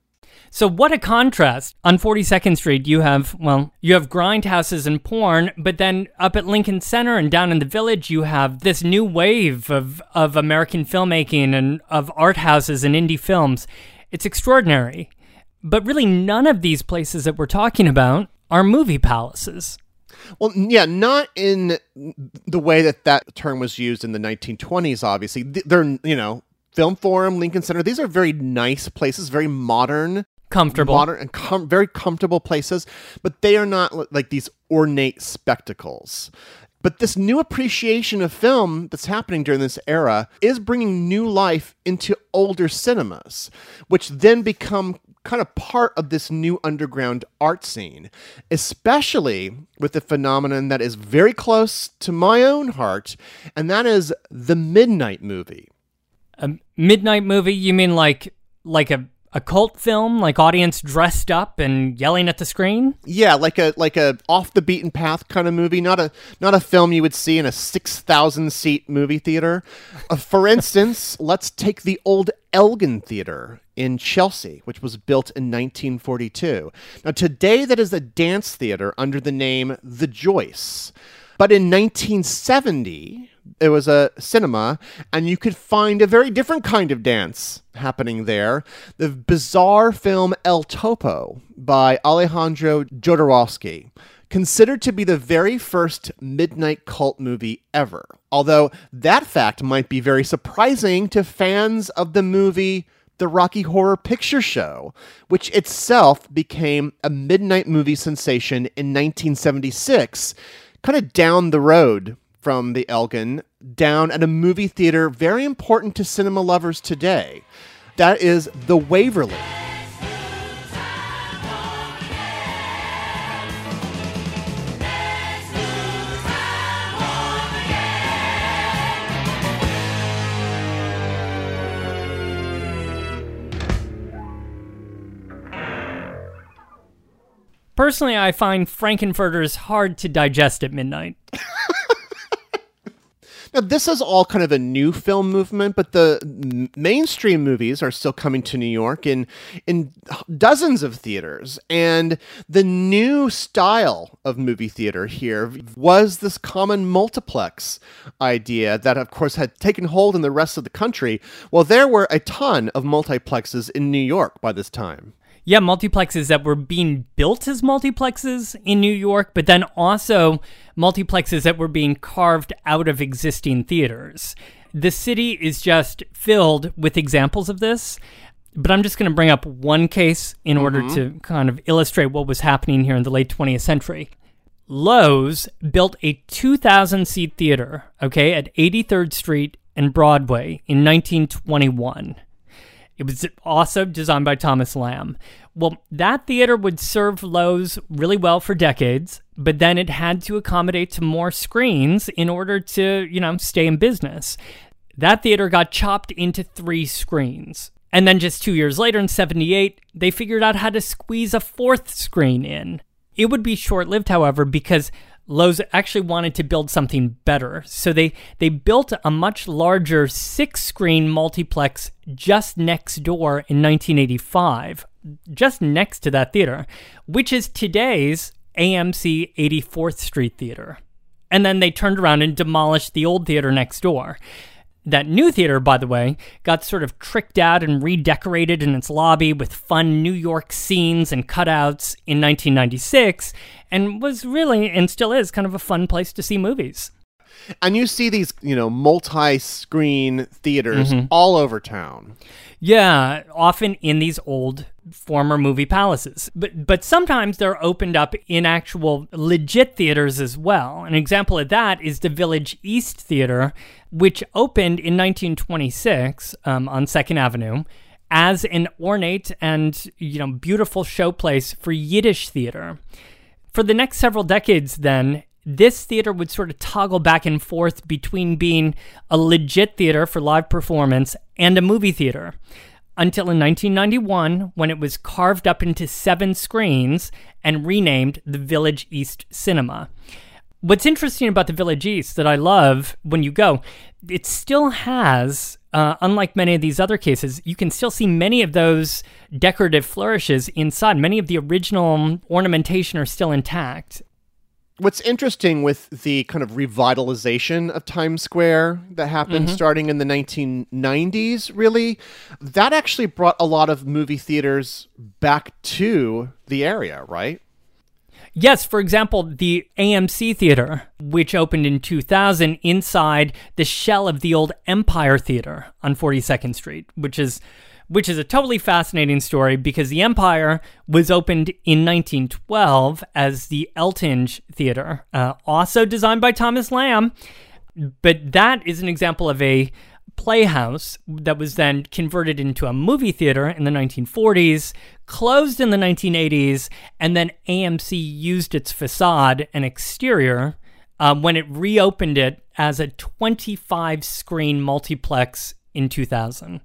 So what a contrast. On 42nd Street, you have, well, you have grindhouses and porn, but then up at Lincoln Center and down in the village, you have this new wave of, of American filmmaking and of art houses and indie films. It's extraordinary. But really, none of these places that we're talking about are movie palaces. Well, yeah, not in the way that that term was used in the 1920s, obviously. They're, you know, Film Forum, Lincoln Center, these are very nice places, very modern. Comfortable. Modern and com- very comfortable places, but they are not li- like these ornate spectacles. But this new appreciation of film that's happening during this era is bringing new life into older cinemas, which then become kind of part of this new underground art scene, especially with the phenomenon that is very close to my own heart, and that is the midnight movie. A midnight movie? You mean like like a a cult film, like audience dressed up and yelling at the screen? Yeah, like a like a off the beaten path kind of movie, not a not a film you would see in a six thousand seat movie theater. Uh, for instance, <laughs> let's take the old Elgin Theater in Chelsea, which was built in 1942. Now today, that is a dance theater under the name The Joyce. But in 1970, it was a cinema, and you could find a very different kind of dance happening there. The bizarre film El Topo by Alejandro Jodorowsky, considered to be the very first midnight cult movie ever. Although that fact might be very surprising to fans of the movie the Rocky Horror Picture Show, which itself became a midnight movie sensation in 1976, kind of down the road from the Elgin, down at a movie theater very important to cinema lovers today. That is the Waverly. Personally, I find Frankenfurters hard to digest at midnight. <laughs> Now, this is all kind of a new film movement, but the m- mainstream movies are still coming to New York in in dozens of theaters. And the new style of movie theater here was this common multiplex idea that, of course, had taken hold in the rest of the country. Well, there were a ton of multiplexes in New York by this time. Yeah, multiplexes that were being built as multiplexes in New York, but then also multiplexes that were being carved out of existing theaters. The city is just filled with examples of this, but I'm just going to bring up one case in order mm-hmm. to kind of illustrate what was happening here in the late 20th century. Loew's built a 2,000 seat theater, okay, at 83rd Street and Broadway in 1921. It was also designed by Thomas Lamb. Well, that theater would serve Loew's really well for decades, but then it had to accommodate to more screens in order to, you know, stay in business. That theater got chopped into three screens. And then just two years later, in 78, they figured out how to squeeze a fourth screen in. It would be short lived, however, because Loew's actually wanted to build something better. So they, they built a much larger six screen multiplex just next door in 1985, just next to that theater, which is today's AMC 84th Street Theater. And then they turned around and demolished the old theater next door. That new theater, by the way, got sort of tricked out and redecorated in its lobby with fun New York scenes and cutouts in 1996 and was really, and still is, kind of a fun place to see movies. And you see these, you know, multi screen theaters Mm-hmm. all over town. Yeah, often in these old former movie palaces. But but sometimes they're opened up in actual legit theaters as well. An example of that is the Village East Theater, which opened in 1926 um, on Second Avenue as an ornate and you know beautiful showplace for Yiddish theater. For the next several decades, then, this theater would sort of toggle back and forth between being a legit theater for live performance and a movie theater. Until in 1991, when it was carved up into seven screens and renamed the Village East Cinema. What's interesting about the Village East that I love when you go, it still has uh, unlike many of these other cases, you can still see many of those decorative flourishes inside. Many of the original ornamentation are still intact. What's interesting with the kind of revitalization of Times Square that happened Mhm. starting in the 1990s, really, that actually brought a lot of movie theaters back to the area, right? Yes, for example, the AMC Theater, which opened in 2000 inside the shell of the old Empire Theater on 42nd Street, which is which is a totally fascinating story because the Empire was opened in 1912 as the Eltinge Theater, uh, also designed by Thomas Lamb. But that is an example of a playhouse that was then converted into a movie theater in the 1940s, closed in the 1980s, and then AMC used its facade and exterior um, when it reopened it as a 25 screen multiplex in 2000.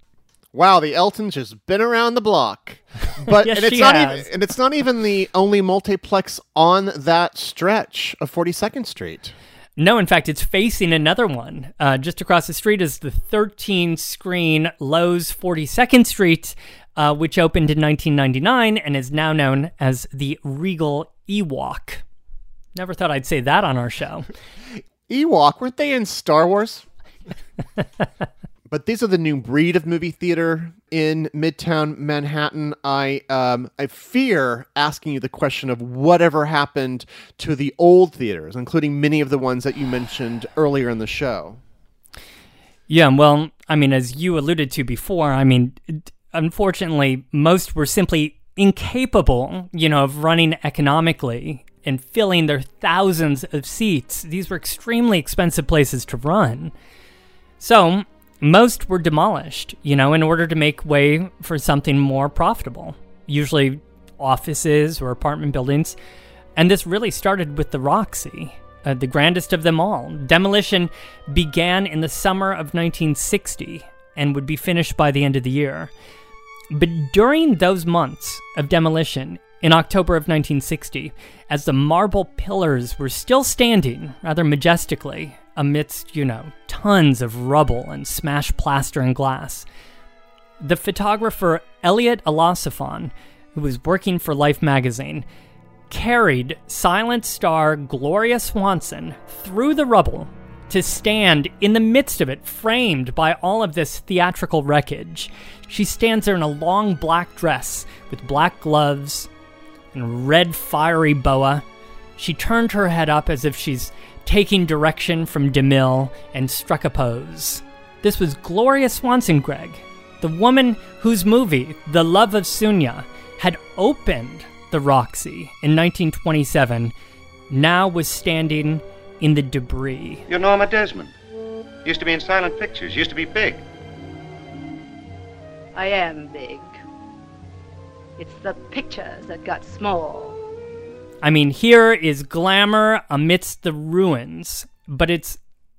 Wow, the Elton's just been around the block. <laughs> But Yes, and it's not has. even and it's not even the only multiplex on that stretch of 42nd Street. No, in fact, it's facing another one. Uh, just across the street is the 13 screen Loew's 42nd Street, uh, which opened in 1999 and is now known as the Regal Ewok. Never thought I'd say that on our show. <laughs> Ewok, weren't they in Star Wars? <laughs> but these are the new breed of movie theater in Midtown Manhattan. I um, I fear asking you the question of whatever happened to the old theaters, including many of the ones that you mentioned earlier in the show. Yeah, well, I mean, as you alluded to before, I mean, unfortunately, most were simply incapable, you know, of running economically and filling their thousands of seats. These were extremely expensive places to run. So, most were demolished, you know, in order to make way for something more profitable, usually offices or apartment buildings. And this really started with the Roxy, uh, the grandest of them all. Demolition began in the summer of 1960 and would be finished by the end of the year. But during those months of demolition, in October of 1960, as the marble pillars were still standing rather majestically amidst, you know, tons of rubble and smashed plaster and glass, the photographer Eliot Elisofon, who was working for Life magazine, carried silent star Gloria Swanson through the rubble to stand in the midst of it, framed by all of this theatrical wreckage. She stands there in a long black dress with black gloves and red fiery boa. She turned her head up as if she's taking direction from DeMille and struck a pose. This was Gloria Swanson, Greg, the woman whose movie, The Love of Sunya, had opened the Roxy in 1927, now was standing in the debris. You're Norma Desmond. Used to be in silent pictures. Used to be big. I am big. It's the pictures that got small. I mean, here is glamour amidst the ruins, but it's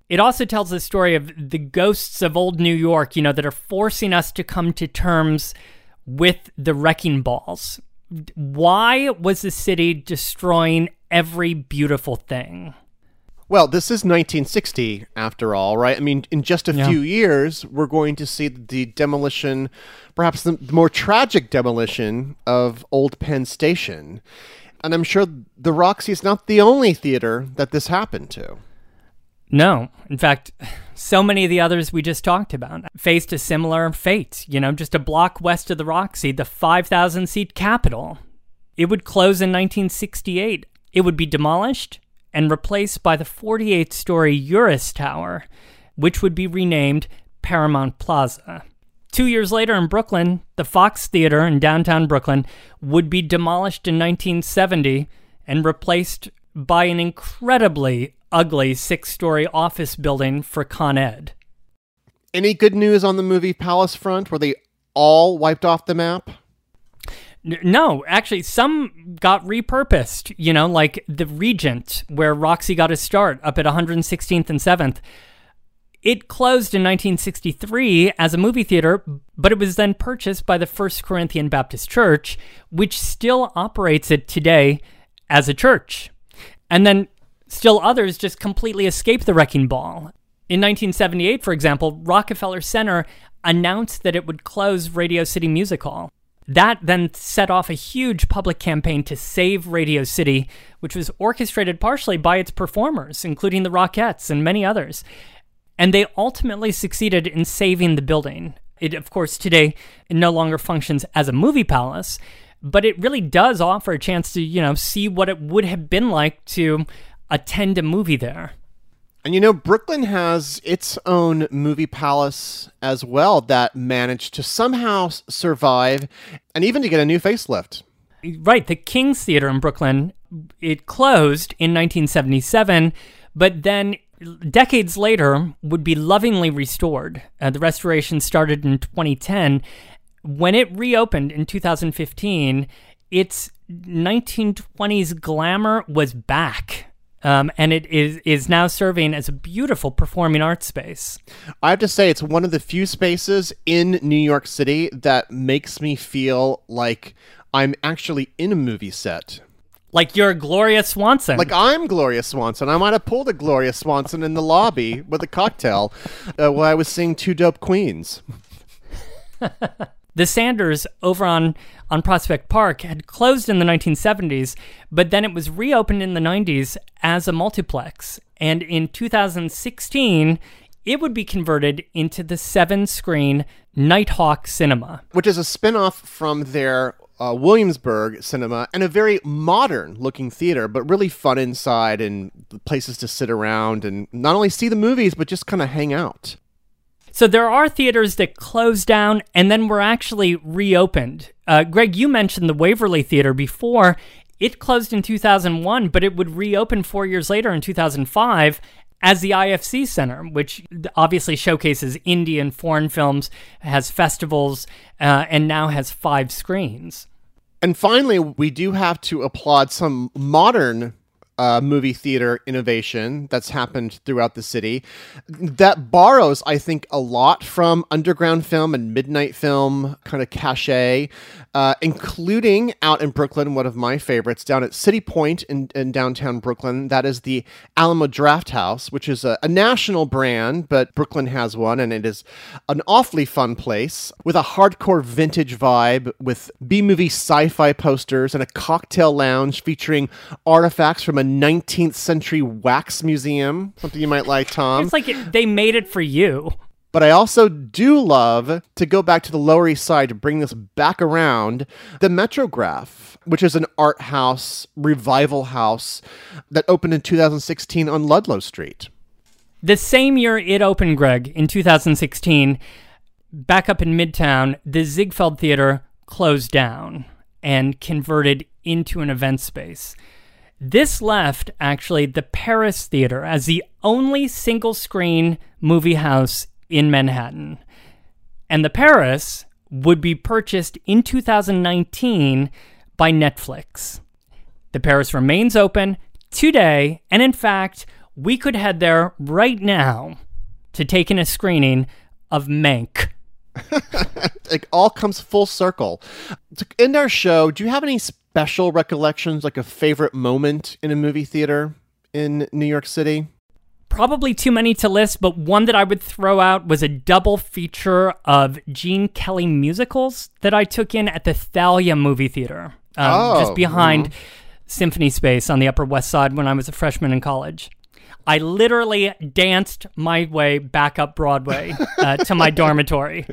it also tells the story of the ghosts of old New York, you know, that are forcing us to come to terms with the wrecking balls. Why was the city destroying every beautiful thing? Well, this is 1960, after all, right? I mean, in just a Yeah. few years, we're going to see the demolition, perhaps the more tragic demolition of Old Penn Station. And I'm sure the Roxy is not the only theater that this happened to. No. In fact, so many of the others we just talked about faced a similar fate. You know, just a block west of the Roxy, the 5,000 seat Capitol. It would close in 1968. It would be demolished and replaced by the 48 story Uris Tower, which would be renamed Paramount Plaza. Two years later in Brooklyn, the Fox Theater in downtown Brooklyn would be demolished in 1970 and replaced by an incredibly ugly six story office building for Con Ed. Any good news on the movie Palace front? Were they all wiped off the map? No, actually, some got repurposed, you know, like the Regent, where Roxy got a start up at 116th and 7th. It closed in 1963 as a movie theater, but it was then purchased by the First Corinthian Baptist Church, which still operates it today as a church. And then still others just completely escaped the wrecking ball. In 1978, for example, Rockefeller Center announced that it would close Radio City Music Hall. That then set off a huge public campaign to save Radio City, which was orchestrated partially by its performers, including the Rockettes and many others. And they ultimately succeeded in saving the building. It, of course, today no longer functions as a movie palace, but it really does offer a chance to, you know, see what it would have been like to attend a movie there. And you know, Brooklyn has its own movie palace as well that managed to somehow survive and even to get a new facelift. Right, the King's Theater in Brooklyn, it closed in 1977, but then decades later would be lovingly restored. Uh, the restoration started in 2010. When it reopened in 2015, its 1920s glamour was back. Um, and it is is now serving as a beautiful performing arts space. I have to say, it's one of the few spaces in New York City that makes me feel like I'm actually in a movie set. Like you're Gloria Swanson. Like I'm Gloria Swanson. I might have pulled a Gloria Swanson in the lobby with a cocktail uh, while I was seeing Two Dope Queens. <laughs> The Sanders over on, on Prospect Park had closed in the 1970s, but then it was reopened in the 90s as a multiplex. And in 2016, it would be converted into the seven screen Nighthawk Cinema. which is a spin-off from their uh, Williamsburg cinema and a very modern looking theater, but really fun inside and places to sit around and not only see the movies, but just kind of hang out. So there are theaters that closed down and then were actually reopened. Uh, Greg, you mentioned the Waverly Theater before. It closed in 2001, but it would reopen four years later in 2005 as the IFC Center, which obviously showcases Indian foreign films, has festivals, uh, and now has five screens. And finally, we do have to applaud some modern uh, movie theater innovation that's happened throughout the city that borrows, I think, a lot from underground film and midnight film kind of cachet, uh, including out in Brooklyn, one of my favorites, down at City Point in, in downtown Brooklyn. That is the Alamo Drafthouse, which is a, a national brand, but Brooklyn has one, and it is an awfully fun place with a hardcore vintage vibe with B movie sci fi posters and a cocktail lounge featuring artifacts from a 19th century wax museum. Something you might like, Tom. It's like it, they made it for you. But I also do love to go back to the Lower East Side to bring this back around the Metrograph, which is an art house, revival house that opened in 2016 on Ludlow Street. The same year it opened, Greg, in 2016, back up in Midtown, the Ziegfeld Theater closed down and converted into an event space. This left actually the Paris Theater as the only single screen movie house in Manhattan. And the Paris would be purchased in 2019 by Netflix. The Paris remains open today, and in fact, we could head there right now to take in a screening of Mank. <laughs> It all comes full circle. To end our show, do you have any special recollections, like a favorite moment in a movie theater in New York City? Probably too many to list, but one that I would throw out was a double feature of Gene Kelly musicals that I took in at the Thalia movie theater, um, Oh, just behind Symphony Space on the Upper West Side when I was a freshman in college. I literally danced my way back up Broadway uh, to my <laughs> dormitory.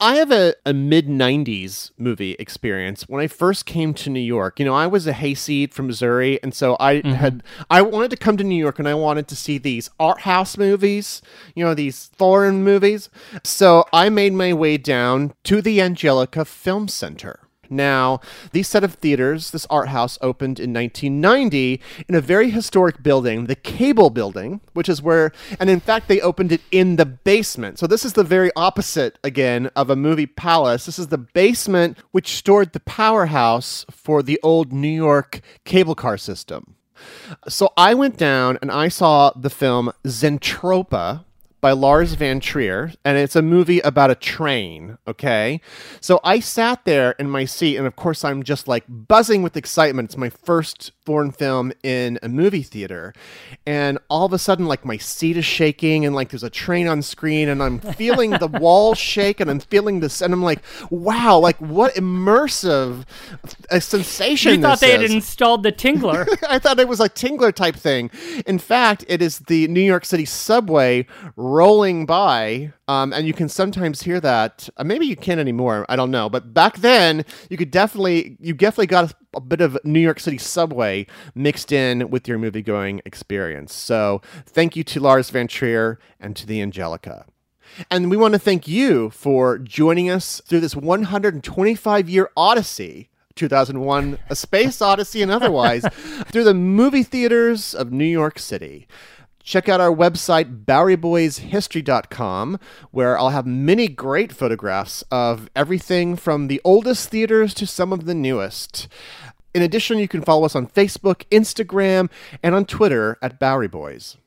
I have a, a mid 90s movie experience. When I first came to New York, you know, I was a hayseed from Missouri. And so I had, I wanted to come to New York and I wanted to see these art house movies, you know, these foreign movies. So I made my way down to the Angelika Film Center. Now, these set of theaters, this art house opened in 1990 in a very historic building, the Cable Building, which is where, and in fact, they opened it in the basement. So, this is the very opposite, again, of a movie palace. This is the basement which stored the powerhouse for the old New York cable car system. So, I went down and I saw the film Zentropa by Lars von Trier, and it's a movie about a train. Okay. So I sat there in my seat, and of course, I'm just like buzzing with excitement. It's my first foreign film in a movie theater. And all of a sudden, like my seat is shaking, and like there's a train on screen, and I'm feeling the <laughs> walls shake, and I'm feeling this, and I'm like, wow, like what immersive a sensation. You thought they had installed the Tingler. <laughs> I thought it was a Tingler type thing. In fact, it is the New York City subway rolling by, um, and you can sometimes hear that. Uh, maybe you can't anymore. I don't know. But back then, you could definitely, you definitely got a, a bit of New York City subway mixed in with your movie going experience. So thank you to Lars von Trier and to the Angelika. And we want to thank you for joining us through this 125 year odyssey 2001 A Space Odyssey and otherwise <laughs> through the movie theaters of New York City. Check out our website, BoweryBoysHistory.com, where I'll have many great photographs of everything from the oldest theaters to some of the newest. In addition, you can follow us on Facebook, Instagram, and on Twitter at Bowery Boys.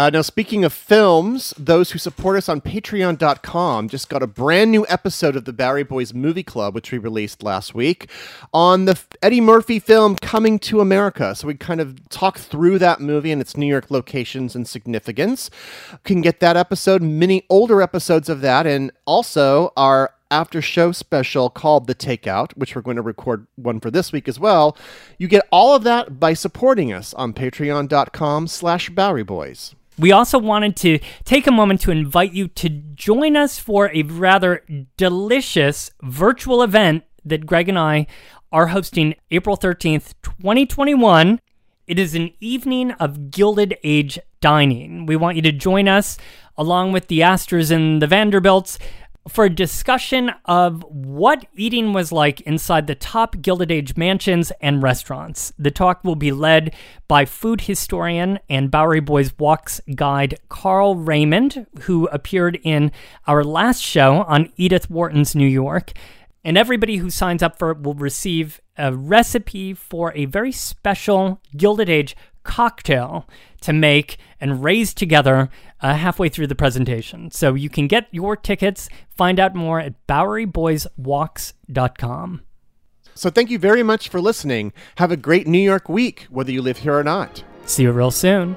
Uh, now, speaking of films, those who support us on patreon.com just got a brand new episode of the Bowery Boys Movie Club, which we released last week, on the Eddie Murphy film Coming to America. So we kind of talk through that movie and its New York locations and significance. You can get that episode, many older episodes of that, and also our after show special called The Takeout, which we're going to record one for this week as well. You get all of that by supporting us on patreon.com slash Bowery Boys. We also wanted to take a moment to invite you to join us for a rather delicious virtual event that Greg and I are hosting April 13th, 2021. It is an evening of Gilded Age dining. We want you to join us along with the Astors and the Vanderbilts for a discussion of what eating was like inside the top Gilded Age mansions and restaurants. The talk will be led by food historian and Bowery Boys Walks guide Carl Raymond, who appeared in our last show on Edith Wharton's New York. And everybody who signs up for it will receive a recipe for a very special Gilded Age cocktail to make and raise together uh, halfway through the presentation. So you can get your tickets, find out more at BoweryBoysWalks.com. So thank you very much for listening. Have a great New York week, whether you live here or not. See you real soon.